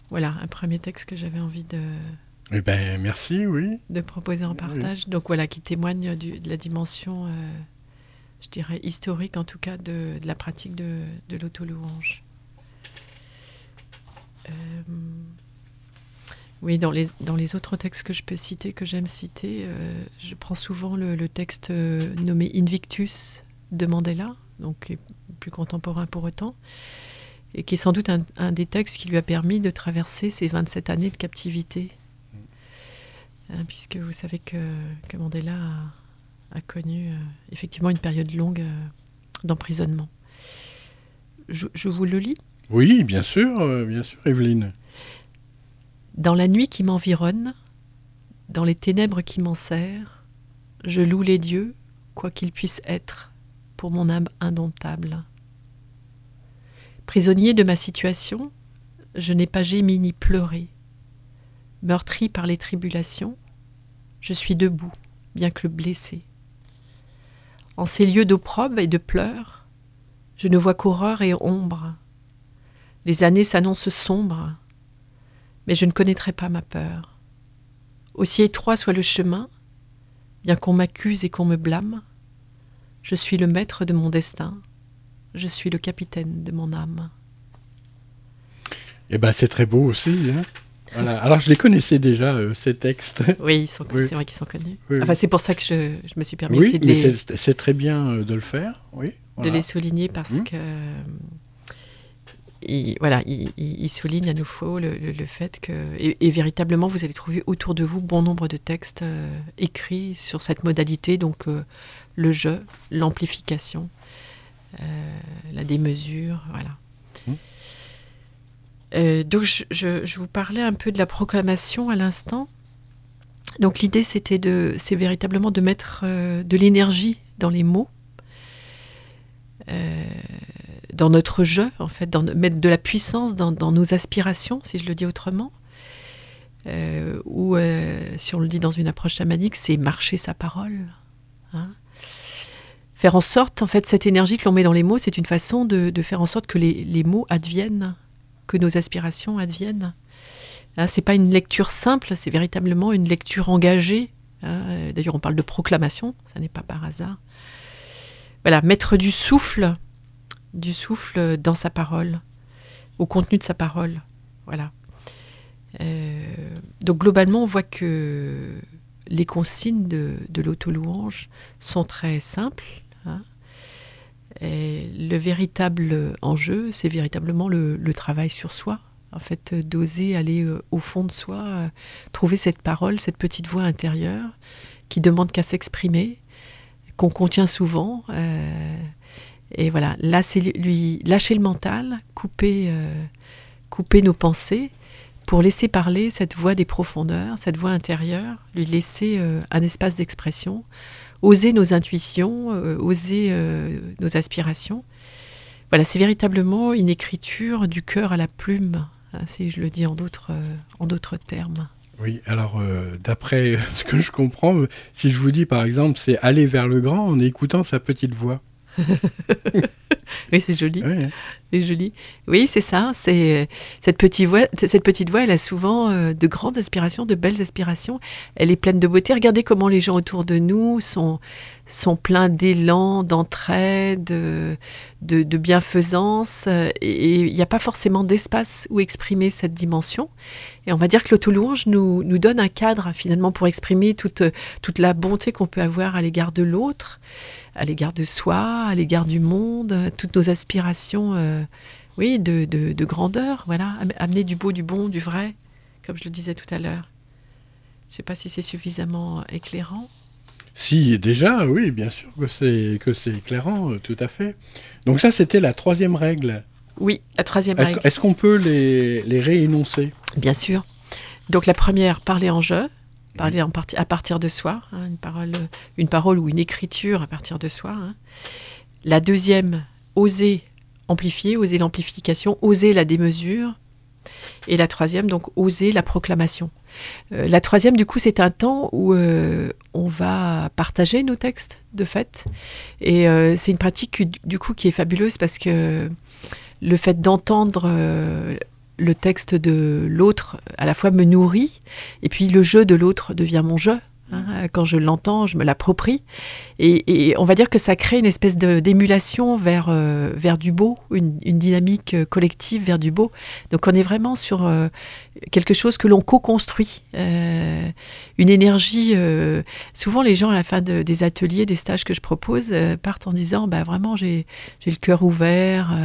Voilà un premier texte que j'avais envie de, Eh ben, merci, oui. de proposer en partage. Donc voilà, qui témoigne du- de la dimension, euh, je dirais, historique en tout cas, de, de la pratique de, de l'auto-louange. Euh, oui, dans les, dans les autres textes que je peux citer, que j'aime citer, euh, je prends souvent le, le texte euh, nommé Invictus de Mandela, donc qui est plus contemporain pour autant, et qui est sans doute un, un des textes qui lui a permis de traverser ces 27 années de captivité. Hein, puisque vous savez que, que Mandela a, a connu euh, effectivement une période longue euh, d'emprisonnement. Je, je vous le lis? Oui, bien sûr, euh, bien sûr, Evelyne. Dans la nuit qui m'environne, dans les ténèbres qui m'enserrent, je loue les dieux, quoi qu'ils puissent être, pour mon âme indomptable. Prisonnier de ma situation, je n'ai pas gémi ni pleuré. Meurtri par les tribulations, je suis debout, bien que blessé. En ces lieux d'opprobre et de pleurs, je ne vois qu'horreur et ombre. Les années s'annoncent sombres, mais je ne connaîtrai pas ma peur. Aussi étroit soit le chemin, bien qu'on m'accuse et qu'on me blâme, je suis le maître de mon destin, je suis le capitaine de mon âme. Eh ben, c'est très beau aussi. hein. Voilà. Alors, je les connaissais déjà, euh, ces textes. Oui, ils sont- Oui. c'est vrai qu'ils sont connus. Oui, Enfin, c'est pour ça que je, je me suis permis aussi de, mais les, c'est c'est très bien euh, de le faire. Oui. de les souligner parce Mhm. que il, voilà, il, souligne à nouveau le, le, fait que, et, véritablement, vous allez trouver autour de vous bon nombre de textes euh, écrits sur cette modalité, donc euh, le jeu, l'amplification, euh, la démesure, voilà. Mmh. donc, je, vous parlais un peu de la proclamation à l'instant. Donc, l'idée, c'était de, c'est véritablement de mettre de l'énergie dans les mots dans notre jeu, en fait, dans, mettre de la puissance dans, nos aspirations, si je le dis autrement. Euh, ou euh, si on le dit dans une approche chamanique, c'est marcher sa parole. Hein. Faire en sorte, en fait, cette énergie que l'on met dans les mots, c'est une façon de, faire en sorte que les, mots adviennent, que nos aspirations adviennent. Hein, c'est pas une lecture simple, c'est véritablement une lecture engagée. Hein. D'ailleurs, on parle de proclamation, ça n'est pas par hasard. Voilà, mettre du souffle du souffle dans sa parole, au contenu de sa parole. Voilà. Euh, donc globalement, on voit que les consignes de, de l'auto-louange sont très simples. Hein. Le véritable enjeu, c'est véritablement le, travail sur soi. En fait, d'oser aller euh, au fond de soi, euh, trouver cette parole, cette petite voix intérieure qui demande qu'à s'exprimer, qu'on contient souvent. Et voilà, là, c'est lui lâcher le mental, couper, euh, couper nos pensées pour laisser parler cette voix des profondeurs, cette voix intérieure, lui laisser euh, un espace d'expression, oser nos intuitions, euh, oser nos aspirations. Voilà, c'est véritablement une écriture du cœur à la plume, hein, si je le dis en d'autres, en d'autres termes. Oui, alors d'après ce que je comprends, si je vous dis par exemple, c'est aller vers le grand en écoutant sa petite voix. oui, c'est joli. Oui, c'est ça. C'est cette petite voix. Cette petite voix, elle a souvent euh, de grandes aspirations, de belles aspirations. Elle est pleine de beauté. Regardez comment les gens autour de nous sont pleins d'élan, d'entraide, de, bienfaisance. Et il n'y a pas forcément d'espace où exprimer cette dimension. Et on va dire que l'auto-louange nous, donne un cadre finalement pour exprimer toute la bonté qu'on peut avoir à l'égard de l'autre à l'égard de soi, à l'égard du monde, toutes nos aspirations, euh, oui, de, de, grandeur, voilà, amener du beau, du bon, du vrai, comme je le disais tout à l'heure. Je ne sais pas si c'est suffisamment éclairant. Si, déjà, oui, bien sûr que c'est que c'est éclairant, euh, tout à fait. Donc ça, c'était la troisième règle. Oui, la troisième règle. Est-ce qu'on peut les, les réénoncer? Bien sûr. Donc la première, parler en jeu parler à partir de soi, hein, une, parole, une parole ou une écriture à partir de soi. Hein. La deuxième, oser amplifier, oser l'amplification, oser la démesure. Et la troisième, donc, oser la proclamation. Euh, la troisième, du coup, c'est un temps où euh, on va partager nos textes, de fait. Et euh, c'est une pratique, du coup, qui est fabuleuse parce que le fait d'entendre le texte de l'autre à la fois me nourrit, et puis le jeu de l'autre devient mon jeu. Hein. quand je l'entends, je me l'approprie. Et, on va dire que ça crée une espèce d'émulation vers, euh, vers du beau, une, dynamique euh, collective vers du beau. Donc on est vraiment sur euh, quelque chose que l'on co-construit, une énergie. souvent les gens à la fin des ateliers, des stages que je propose, partent en disant, bah, vraiment j'ai le cœur ouvert,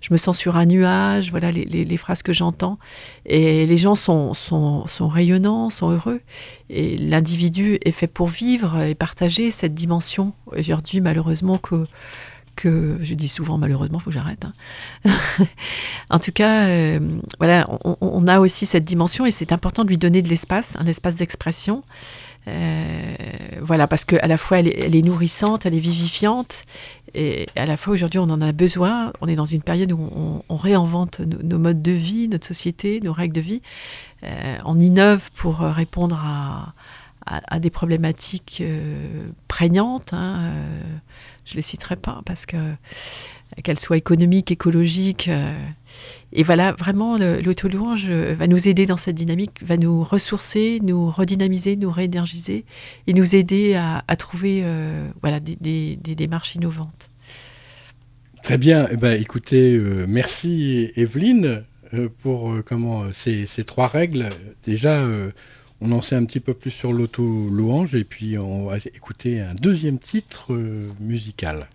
je me sens sur un nuage, voilà les, les, phrases que j'entends. Et les gens sont, sont, sont rayonnants, sont heureux. Et l'individu est fait pour vivre et partager cette dimension. Aujourd'hui, malheureusement, que, que je dis souvent malheureusement, il faut que j'arrête. Hein. en tout cas, euh, voilà, on, a aussi cette dimension et c'est important de lui donner de l'espace, un espace d'expression. Euh, voilà, parce qu'à la fois elle est, nourrissante, elle est vivifiante, et à la fois aujourd'hui on en a besoin. On est dans une période où on, réinvente nos, modes de vie, notre société, nos règles de vie. Euh, on innove pour répondre à, à, des problématiques euh, prégnantes. Hein, je ne les citerai pas parce que qu'elles soient économiques, écologiques. Et voilà, vraiment, l'auto-louange va nous aider dans cette dynamique, va nous ressourcer, nous redynamiser, nous réénergiser et nous aider à, trouver euh, voilà, des, démarches innovantes. Très bien. Eh ben, écoutez, euh, merci Evelyne euh, pour comment ces, ces, trois règles. Déjà, on en sait un petit peu plus sur l'auto-louange et puis on va écouter un deuxième titre musical.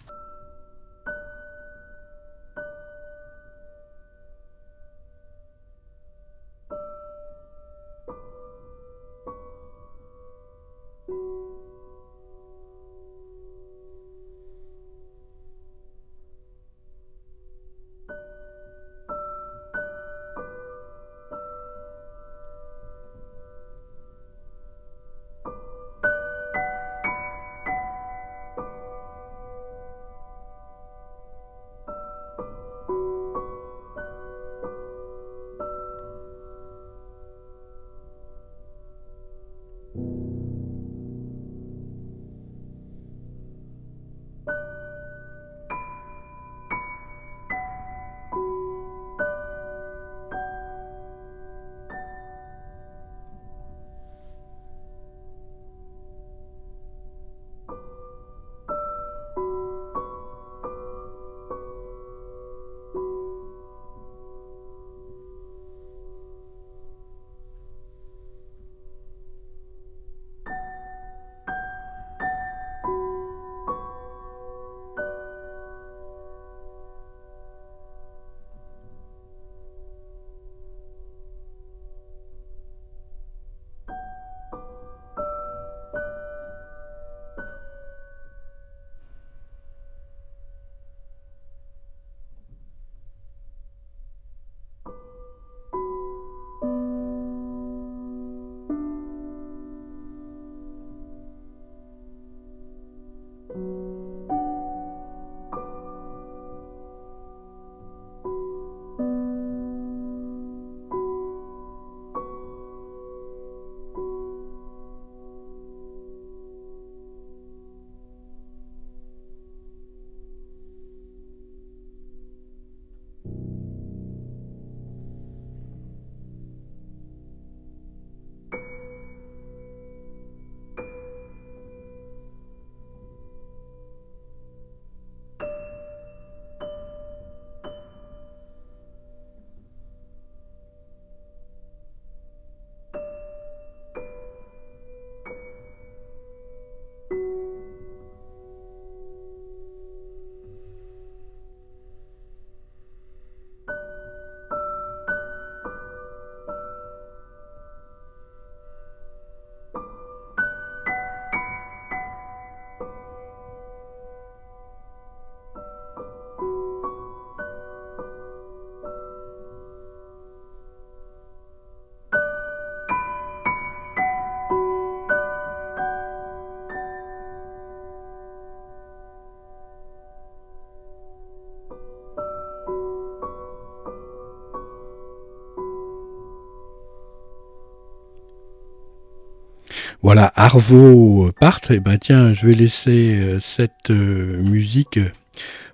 Voilà, Arvo parte, et ben tiens, je vais laisser euh, cette euh, musique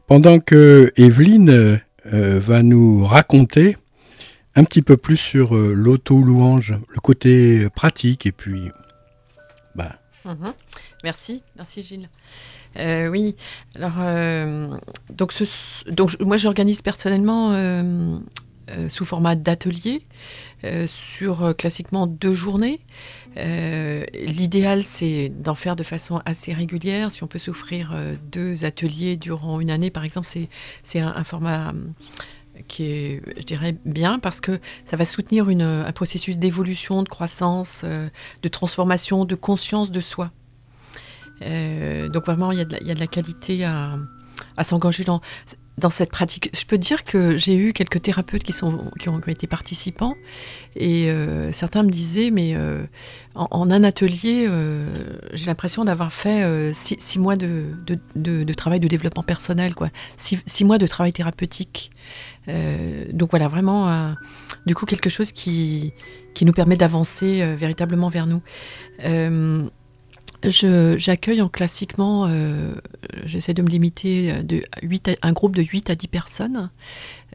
pendant que Evelyne va nous raconter un petit peu plus sur l'auto-louange, le côté pratique, et puis... Bah. Mhm. Merci, merci Gilles. oui, alors, donc, donc moi j'organise personnellement sous format d'atelier. Euh, sur euh, classiquement deux journées. Euh, l'idéal, c'est d'en faire de façon assez régulière. Si on peut s'offrir deux ateliers durant une année, par exemple, c'est un, un, format qui est, je dirais, bien parce que ça va soutenir une, un processus d'évolution, de croissance, de transformation, de conscience de soi. donc vraiment, il y, a de la, il y a de la qualité à, à s'engager dans dans cette pratique. Je peux dire que j'ai eu quelques thérapeutes qui, ont, été participants et euh, certains me disaient, mais euh, en, un atelier, euh, j'ai l'impression d'avoir fait six, mois de, travail de développement personnel, quoi. Six, mois de travail thérapeutique. donc voilà, vraiment, du coup, quelque chose qui nous permet d'avancer véritablement vers nous. J'accueille en classiquement, euh, j'essaie de me limiter euh, 8 un groupe de 8 à 10 personnes.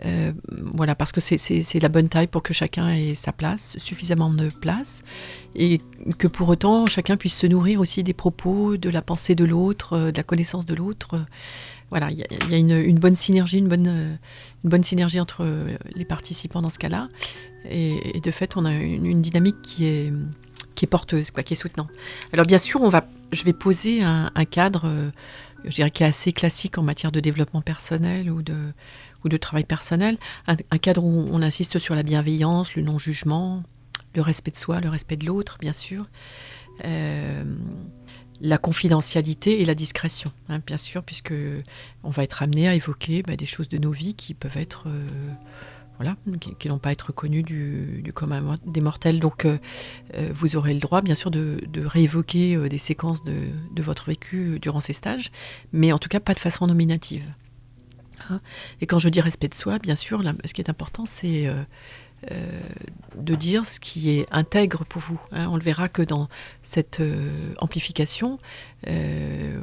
Euh, voilà, parce que c'est la bonne taille pour que chacun ait sa place, suffisamment de place, et que pour autant chacun puisse se nourrir aussi des propos, de la pensée de l'autre, de la connaissance de l'autre. Voilà, il y, a, une, bonne synergie, une bonne synergie entre les participants dans ce cas-là. Et, de fait, on a une dynamique qui est qui est porteuse, quoi, qui est soutenante. Alors bien sûr, on va, je vais poser un, cadre, euh, je dirais qui est assez classique en matière de développement personnel ou de, ou de travail personnel, un, cadre où on insiste sur la bienveillance, le non-jugement, le respect de soi, le respect de l'autre, bien sûr. Euh, la confidentialité et la discrétion, hein, bien sûr, puisque on va être amené à évoquer bah, des choses de nos vies qui peuvent être euh, voilà, qui, n'ont pas être connus du, du, commun des mortels. Donc, euh, euh, vous aurez le droit, bien sûr, de, réévoquer euh, des séquences de, votre vécu durant ces stages, mais en tout cas pas de façon nominative. Hein. Et quand je dis respect de soi, bien sûr, ce qui est important, c'est de dire ce qui est intègre pour vous. Hein. On le verra que dans cette amplification, il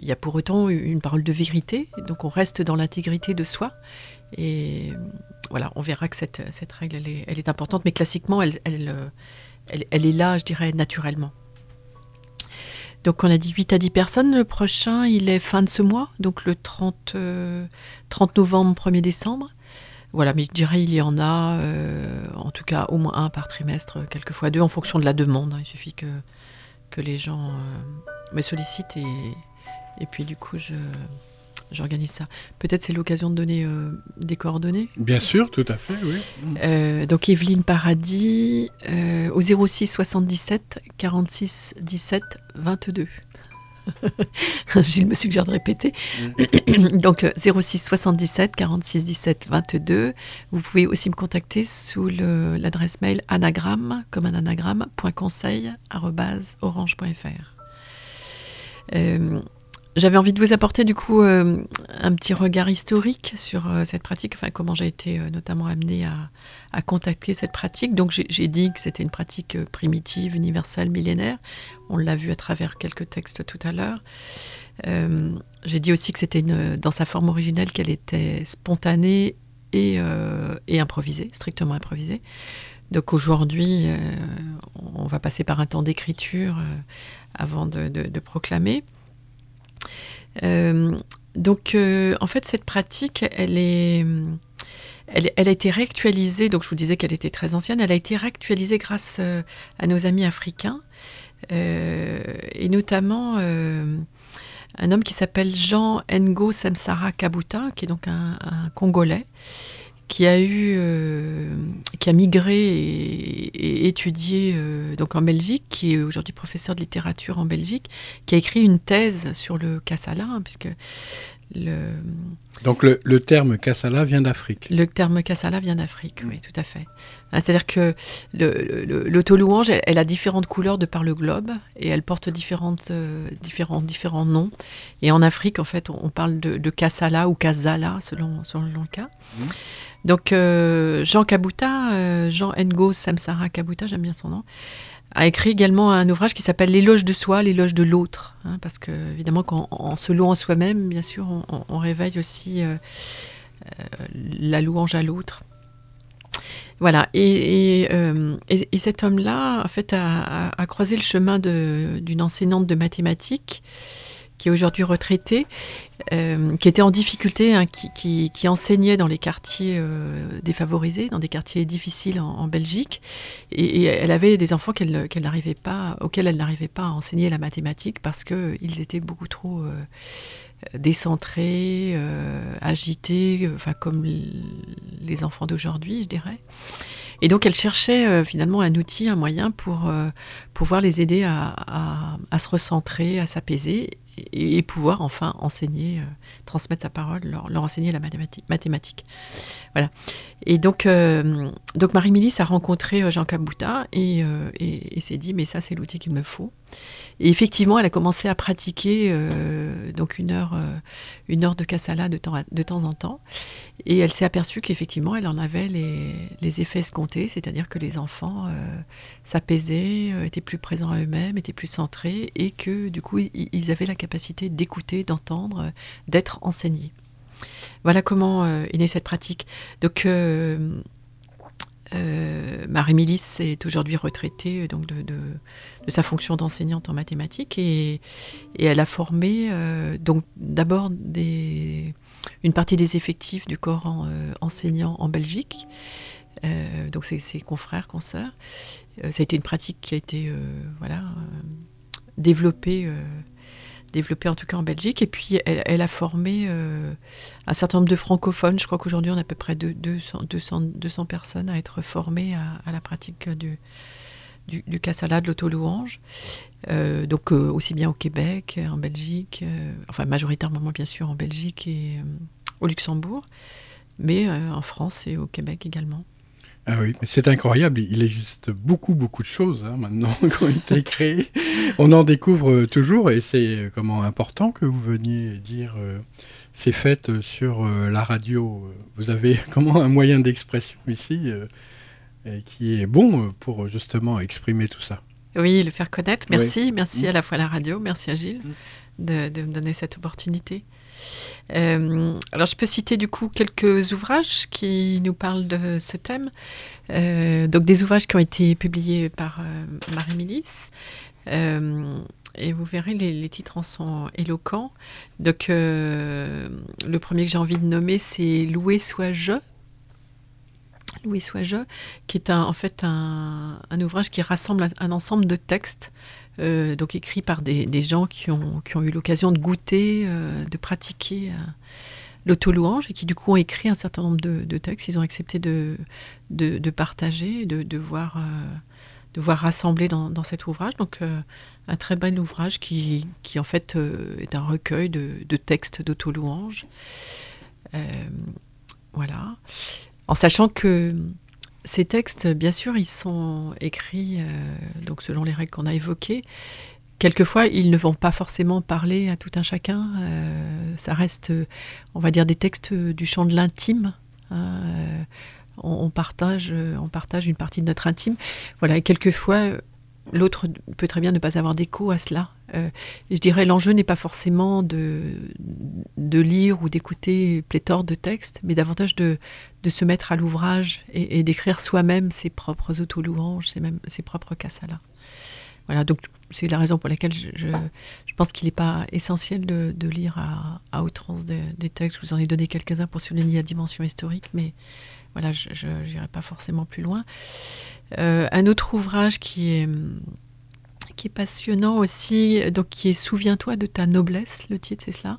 y a pour autant une parole de vérité, donc on reste dans l'intégrité de soi. Et voilà, on verra que cette, règle, elle est, elle importante, mais classiquement, elle, elle, est là, je dirais, naturellement. Donc on a dit 8 à 10 personnes. Le prochain, il est fin de ce mois, donc le 30, 30 euh, novembre, 1er décembre. Voilà, mais je dirais il y en a, euh, en tout cas au moins un par trimestre, quelquefois deux, en fonction de la demande. Hein. Il suffit que, que les gens euh, me sollicitent et, et puis du coup je, j'organise ça. Peut-être c'est l'occasion de donner euh, des coordonnées Bien sûr, tout à fait, oui. Euh, donc Evelyne Paradis euh, au 06 77 46 17 22. Gilles me suggère de répéter. Mm. donc 06 77 46 17 22. Vous pouvez aussi me contacter sous l'adresse mail anagramme, comme un anagramme, point conseil, orange.fr. J'avais envie de vous apporter du coup euh, un petit regard historique sur euh, cette pratique, enfin comment j'ai été euh, notamment amenée à, contacter cette pratique. Donc j'ai dit que c'était une pratique primitive, universelle, millénaire. On l'a vu à travers quelques textes tout à l'heure. j'ai dit aussi que c'était dans sa forme originelle qu'elle était spontanée et, improvisée, strictement improvisée. Donc aujourd'hui, on va passer par un temps d'écriture avant de proclamer. Euh, donc, euh, en fait, cette pratique, elle est... Elle, a été réactualisée, donc je vous disais qu'elle était très ancienne, elle a été réactualisée grâce euh, à nos amis africains, et notamment un homme qui s'appelle Jean Ngo Samsara Kabuta, qui est donc un Congolais, qui a eu, euh, qui a migré et, étudié euh, donc en Belgique, qui est aujourd'hui professeur de littérature en Belgique, qui a écrit une thèse sur le Kassala, hein, puisque le... Donc le, le terme Kassala vient d'Afrique. Le terme Kassala vient d'Afrique, oui, tout à fait. Hein, c'est-à-dire que l'auto-louange, elle, a différentes couleurs de par le globe et elle porte différentes, euh, différents, différents noms. Et en Afrique, en fait, on, parle de, de Kassala ou Kazala, selon, selon le cas. Mmh. Donc euh, Jean Kabuta, euh, Jean Ngo Samsara Kabuta, j'aime bien son nom, a écrit également un ouvrage qui s'appelle L'éloge de soi, l'éloge de l'autre. hein, parce que, évidemment, qu'en en se louant soi-même, bien sûr, on, on- on réveille aussi euh, la louange à l'autre. Voilà. Et, et, et- et cet homme-là, en fait, a, croisé le chemin d'une enseignante de mathématiques qui est aujourd'hui retraitée, euh, qui était en difficulté, hein, qui, enseignait dans les quartiers euh, défavorisés, dans des quartiers difficiles en, Belgique. Et, elle avait des enfants auxquels elle n'arrivait pas à enseigner la mathématique parce qu'ils étaient beaucoup trop euh, décentrés, euh, agités, euh, enfin comme les enfants d'aujourd'hui, je dirais. Et donc elle cherchait euh, finalement un outil, un moyen pour euh, pouvoir les aider à se recentrer, à s'apaiser et, pouvoir enfin enseigner, euh, transmettre sa parole, leur, enseigner la mathématique. Voilà. Et donc, euh, donc Marie-Milice a rencontré euh, Jean Cabouta et- et s'est dit, mais ça c'est l'outil qu'il me faut. Et effectivement, elle a commencé à pratiquer euh, donc une heure, euh, une heure de Kassala de temps, en temps. Et elle s'est aperçue qu'effectivement, elle en avait les, effets escomptés, c'est-à-dire que les enfants euh, s'apaisaient, étaient plus présents à eux-mêmes, étaient plus centrés, et que du coup, i- ils avaient la capacité d'écouter, d'entendre, d'être enseignés. Voilà comment est née cette pratique. Donc, euh, Marie-Milice est aujourd'hui retraitée euh, donc de, sa fonction d'enseignante en mathématiques et, elle a formé euh, donc d'abord une partie des effectifs du corps en- enseignant en Belgique. Donc c'est ses confrères, consoeurs. Ça a été une pratique qui a été voilà, développée, développée en tout cas en Belgique. Et puis elle, a formé euh, un certain nombre de francophones. Je crois qu'aujourd'hui on a à peu près deux- 200, 200, 200 personnes à être formées à, la pratique du, du, du de l'auto-louange. Euh, donc euh, aussi bien au Québec, en Belgique, enfin majoritairement bien sûr en Belgique et au Luxembourg, mais en France et au Québec également. Ah oui, mais c'est incroyable. Il existe beaucoup, beaucoup de choses hein, maintenant qui ont été créées. On en découvre euh, toujours et c'est euh, comment important que vous veniez dire euh, ces fêtes sur euh, la radio. Vous avez comment un moyen d'expression ici euh, et qui est bon pour justement exprimer tout ça. Oui, le faire connaître. Oui. Merci, merci Mm. à la fois à la radio, merci à Gilles de, de me donner cette opportunité. Euh, alors, je peux citer du coup quelques ouvrages qui nous parlent de ce thème. Euh, donc, des ouvrages qui ont été publiés par euh, Marie Milice. Et vous verrez, les, titres en sont éloquents. Donc, le premier que j'ai envie de nommer, c'est Loué soit je. Loué soit je, qui est en fait un, ouvrage qui rassemble un ensemble de textes, euh, donc écrits par des, gens qui ont, qui ont eu l'occasion de goûter, euh, de pratiquer euh, l'auto-louange et qui du coup ont écrit un certain nombre de, textes. Ils ont accepté de, de, partager, de, de voir, de voir rassembler dans, dans cet ouvrage. Donc un très bel ouvrage qui, qui en fait est un recueil de, de textes d'auto-louange. Voilà. En sachant que ces textes, bien sûr, ils sont écrits euh, donc selon les règles qu'on a évoquées. Quelquefois, ils ne vont pas forcément parler à tout un chacun. euh, ça reste, euh, on va dire, des textes du champ de l'intime. hein, on, on partage, on partage une partie de notre intime. Voilà, et quelquefois, l'autre peut très bien ne pas avoir d'écho à cela. Euh, je dirais, l'enjeu n'est pas forcément de, de lire ou d'écouter pléthore de textes, mais davantage de, de se mettre à l'ouvrage et, d'écrire soi-même ses propres auto-louanges, ses, ses propres cassalas. Voilà, donc c'est la raison pour laquelle je, je, pense qu'il n'est pas essentiel de, lire à, à outrance des, des textes. Je vous en ai donné quelques-uns pour souligner la dimension historique, mais voilà, je n'irai pas forcément plus loin. Euh, un autre ouvrage qui est, qui est passionnant aussi, donc qui est Souviens-toi de ta noblesse, le titre c'est cela.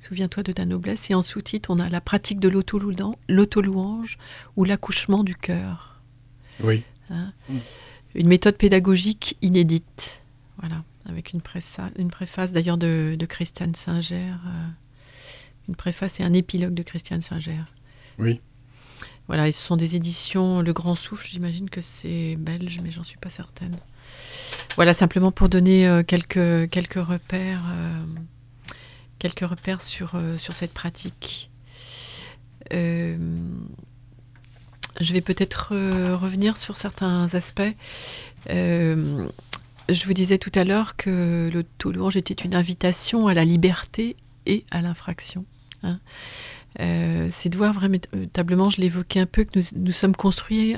Souviens-toi de ta noblesse. Et en sous-titre, on a la pratique de l'auto-louan- l'auto-louange ou l'accouchement du cœur. Oui. Hein? Une méthode pédagogique inédite. Voilà, avec une, une préface d'ailleurs de, de Christiane Singer. euh, une préface et un épilogue de Christiane Singer. Oui. Voilà, et ce sont des éditions Le Grand Souffle, j'imagine que c'est belge, mais j'en suis pas certaine. Voilà, simplement pour donner euh, quelques, quelques repères, euh, quelques repères sur, euh, cette pratique. Je vais peut-être revenir sur certains aspects. Je vous disais tout à l'heure que le Toulouse était une invitation à la liberté et à l'infraction. hein. Euh, c'est de voir véritablement, je l'évoquais un peu, que nous, nous sommes construits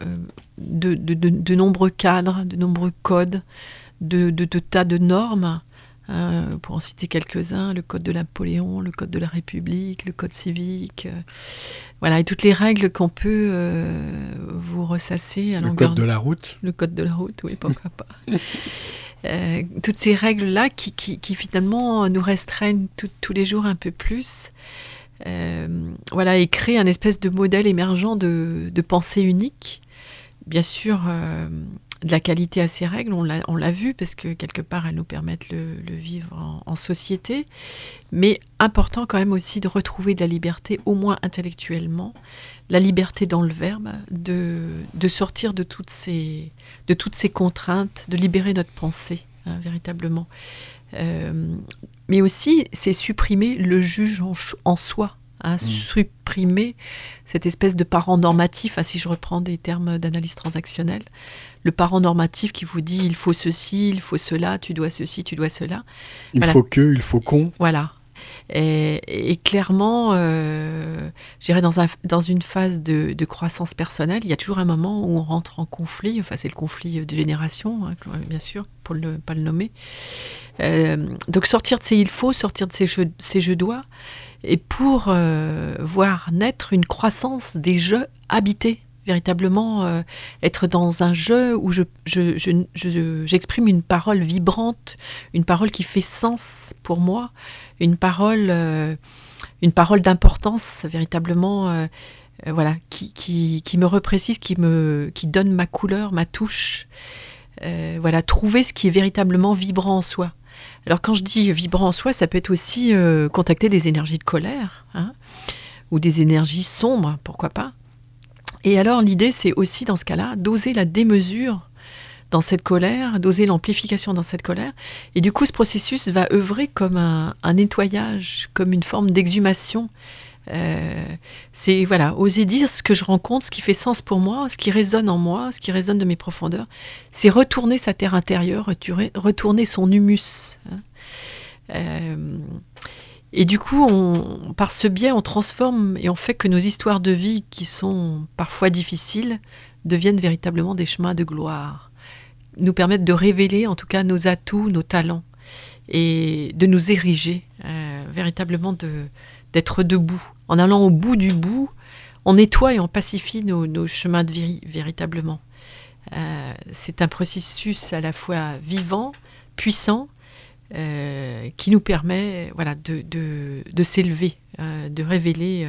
euh, de, de- de- de nombreux cadres, de nombreux codes, de, tas de normes. hein, pour en citer quelques-uns, le code de Napoléon, le code de la République, le code civique, euh, voilà, et toutes les règles qu'on peut euh, vous ressasser à Le code de la route. le code de la route, oui, pourquoi pas. Euh, toutes ces règles-là qui, qui, qui finalement nous restreignent tout- tous les jours un peu plus. Euh, voilà, et créent un espèce de modèle émergent de, pensée unique. Bien sûr, euh, de la qualité à ces règles, on l'a vu, parce que quelque part, elles nous permettent le, le vivre en, société. Mais important quand même aussi de retrouver de la liberté, au moins intellectuellement, la liberté dans le verbe, de, sortir de toutes, ces, de toutes ces contraintes, de libérer notre pensée, hein, véritablement. Euh, mais aussi, c'est supprimer le juge en, soi, hein, supprimer cette espèce de parent normatif, hein, si je reprends des termes d'analyse transactionnelle, le parent normatif qui vous dit il faut ceci, il faut cela, tu dois ceci, tu dois cela. Il Voilà. faut que, il faut qu'on. Voilà. Et, clairement, euh, je dirais dans, un- dans une phase de, croissance personnelle, il y a toujours un moment où on rentre en conflit. Enfin, c'est le conflit de génération, hein, bien sûr, pour ne pas le nommer. Euh, donc sortir de ces il faut, sortir de ces je, ces je dois, et pour euh, voir naître une croissance des jeux habités véritablement euh, être dans un jeu où je, je- je- j'exprime une parole vibrante, une parole qui fait sens pour moi, une parole, euh, une parole d'importance véritablement, euh, euh, voilà, qui, qui, qui me reprécise, qui me, qui donne ma couleur, ma touche. Voilà, trouver ce qui est véritablement vibrant en soi. Alors quand je dis vibrant en soi, ça peut être aussi contacter des énergies de colère, hein, ou des énergies sombres, pourquoi pas. Et alors l'idée, c'est aussi dans ce cas-là d'oser la démesure dans cette colère, d'oser l'amplification dans cette colère. Et du coup, ce processus va œuvrer comme un, nettoyage, comme une forme d'exhumation. Euh, c'est voilà, oser dire ce que je rencontre, ce qui fait sens pour moi, ce qui résonne en moi, ce qui résonne de mes profondeurs. C'est retourner sa terre intérieure, retourner, son humus. hein. Euh, et du coup, par ce biais, on transforme et on fait que nos histoires de vie, qui sont parfois difficiles, deviennent véritablement des chemins de gloire, nous permettent de révéler en tout cas nos atouts, nos talents, et de nous ériger, euh, véritablement d'être debout. En allant au bout du bout, on nettoie et on pacifie nos, chemins de vie, véritablement. Euh, C'est un processus à la fois vivant, puissant, euh, qui nous permet voilà, de, s'élever, de révéler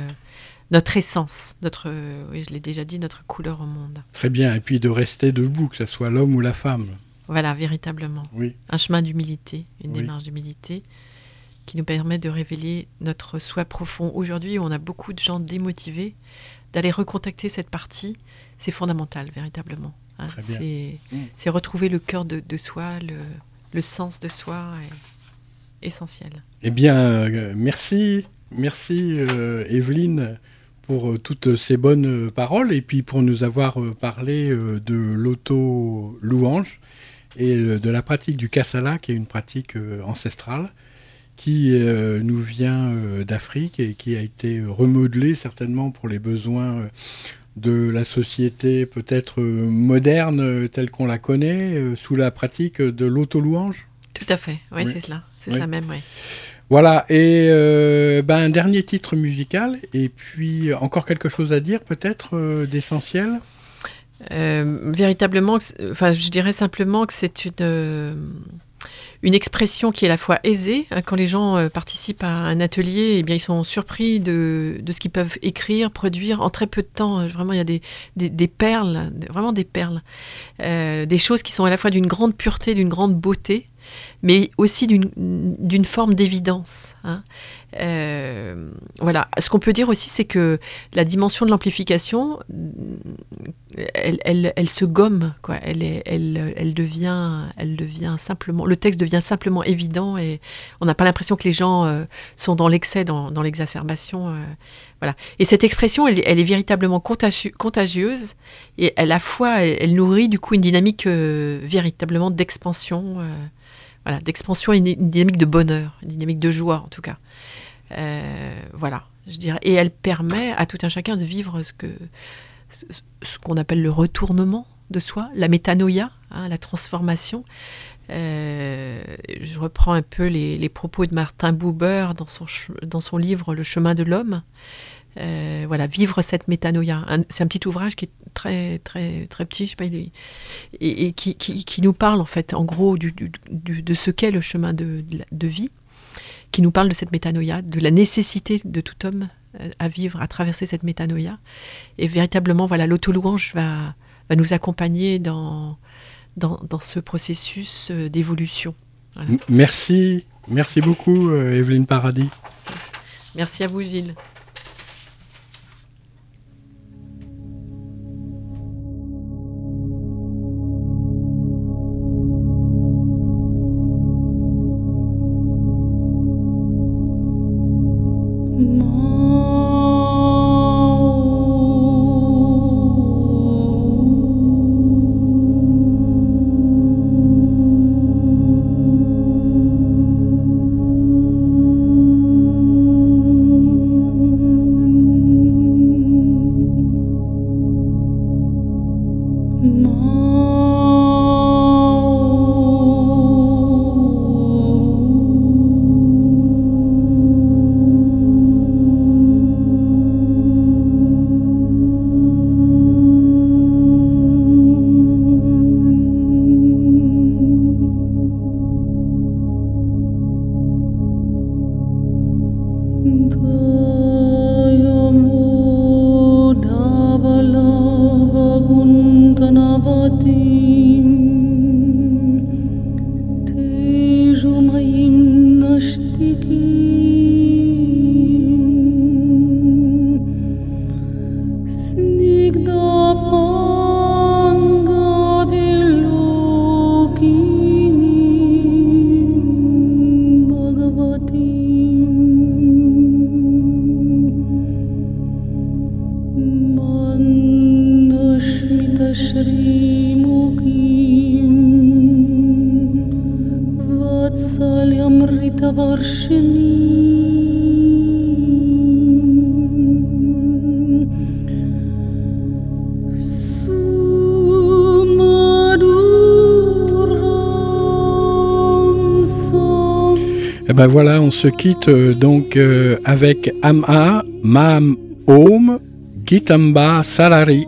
notre essence, notre, oui, je l'ai déjà dit, notre couleur au monde. Très bien. Et puis de rester debout, que ce soit l'homme ou la femme. Voilà, véritablement. Oui. Un chemin d'humilité, une Oui. démarche d'humilité qui nous permet de révéler notre soi profond. Aujourd'hui, on a beaucoup de gens démotivés. D'aller recontacter cette partie, c'est fondamental, véritablement. hein. Très bien. C'est Mm. c'est retrouver le cœur de, de soi, le, le sens de soi est essentiel. Eh bien, euh, merci, merci euh, Evelyne pour euh, toutes ces bonnes euh, paroles et puis pour nous avoir euh, parlé de l'auto-louange et de la pratique du kassala, qui est une pratique ancestrale qui nous vient d'Afrique et qui a été remodelée certainement pour les besoins de la société peut-être moderne telle qu'on la connaît, sous la pratique de l'auto-louange. Tout à fait, oui, Oui. c'est cela. C'est Oui. cela même, oui. Voilà, et euh, ben, un dernier titre musical, et puis encore quelque chose à dire peut-être euh, d'essentiel? Euh, véritablement, je dirais simplement que c'est une, euh, expression qui est à la fois aisée. hein, quand les gens euh, participent à un atelier, eh bien, ils sont surpris de, ce qu'ils peuvent écrire, produire en très peu de temps. Euh, Vraiment, il y a des, perles, vraiment des perles. Euh, des choses qui sont à la fois d'une grande pureté, d'une grande beauté. Mais aussi d'une forme d'évidence. Hein. Euh, voilà. Ce qu'on peut dire aussi, c'est que la dimension de l'amplification, elle, elle, se gomme, quoi. Elle, est, elle, elle, devient, elle devient simplement, le texte devient simplement évident et on n'a pas l'impression que les gens euh, sont dans l'excès, dans, dans l'exacerbation. Euh, voilà. Et cette expression, elle, est véritablement contagieuse et à la fois, elle, nourrit du coup une dynamique véritablement d'expansion. D'expansion et une dynamique de bonheur, une dynamique de joie en tout cas. Euh, voilà, je dirais. Et elle permet à tout un chacun de vivre ce que ce qu'on appelle le retournement de soi, la métanoïa, hein, la transformation. Euh, je reprends un peu les, propos de Martin Buber dans son livre Le chemin de l'homme. Euh, voilà, vivre cette métanoïa. C'est un petit ouvrage qui est très très très petit, je sais pas, et, qui, qui, nous parle en fait, en gros, du, de ce qu'est le chemin de, de vie qui nous parle de cette métanoïa, de la nécessité de tout homme euh, à vivre, à traverser cette métanoïa. Et véritablement, voilà, l'auto-louange va, va nous accompagner dans, dans, dans ce processus euh, d'évolution. Merci, merci beaucoup, Evelyne Paradis. Merci à vous, Gilles. Ben voilà, on se quitte euh, donc euh, avec Ama, Mam, Om, Kitamba, Salari.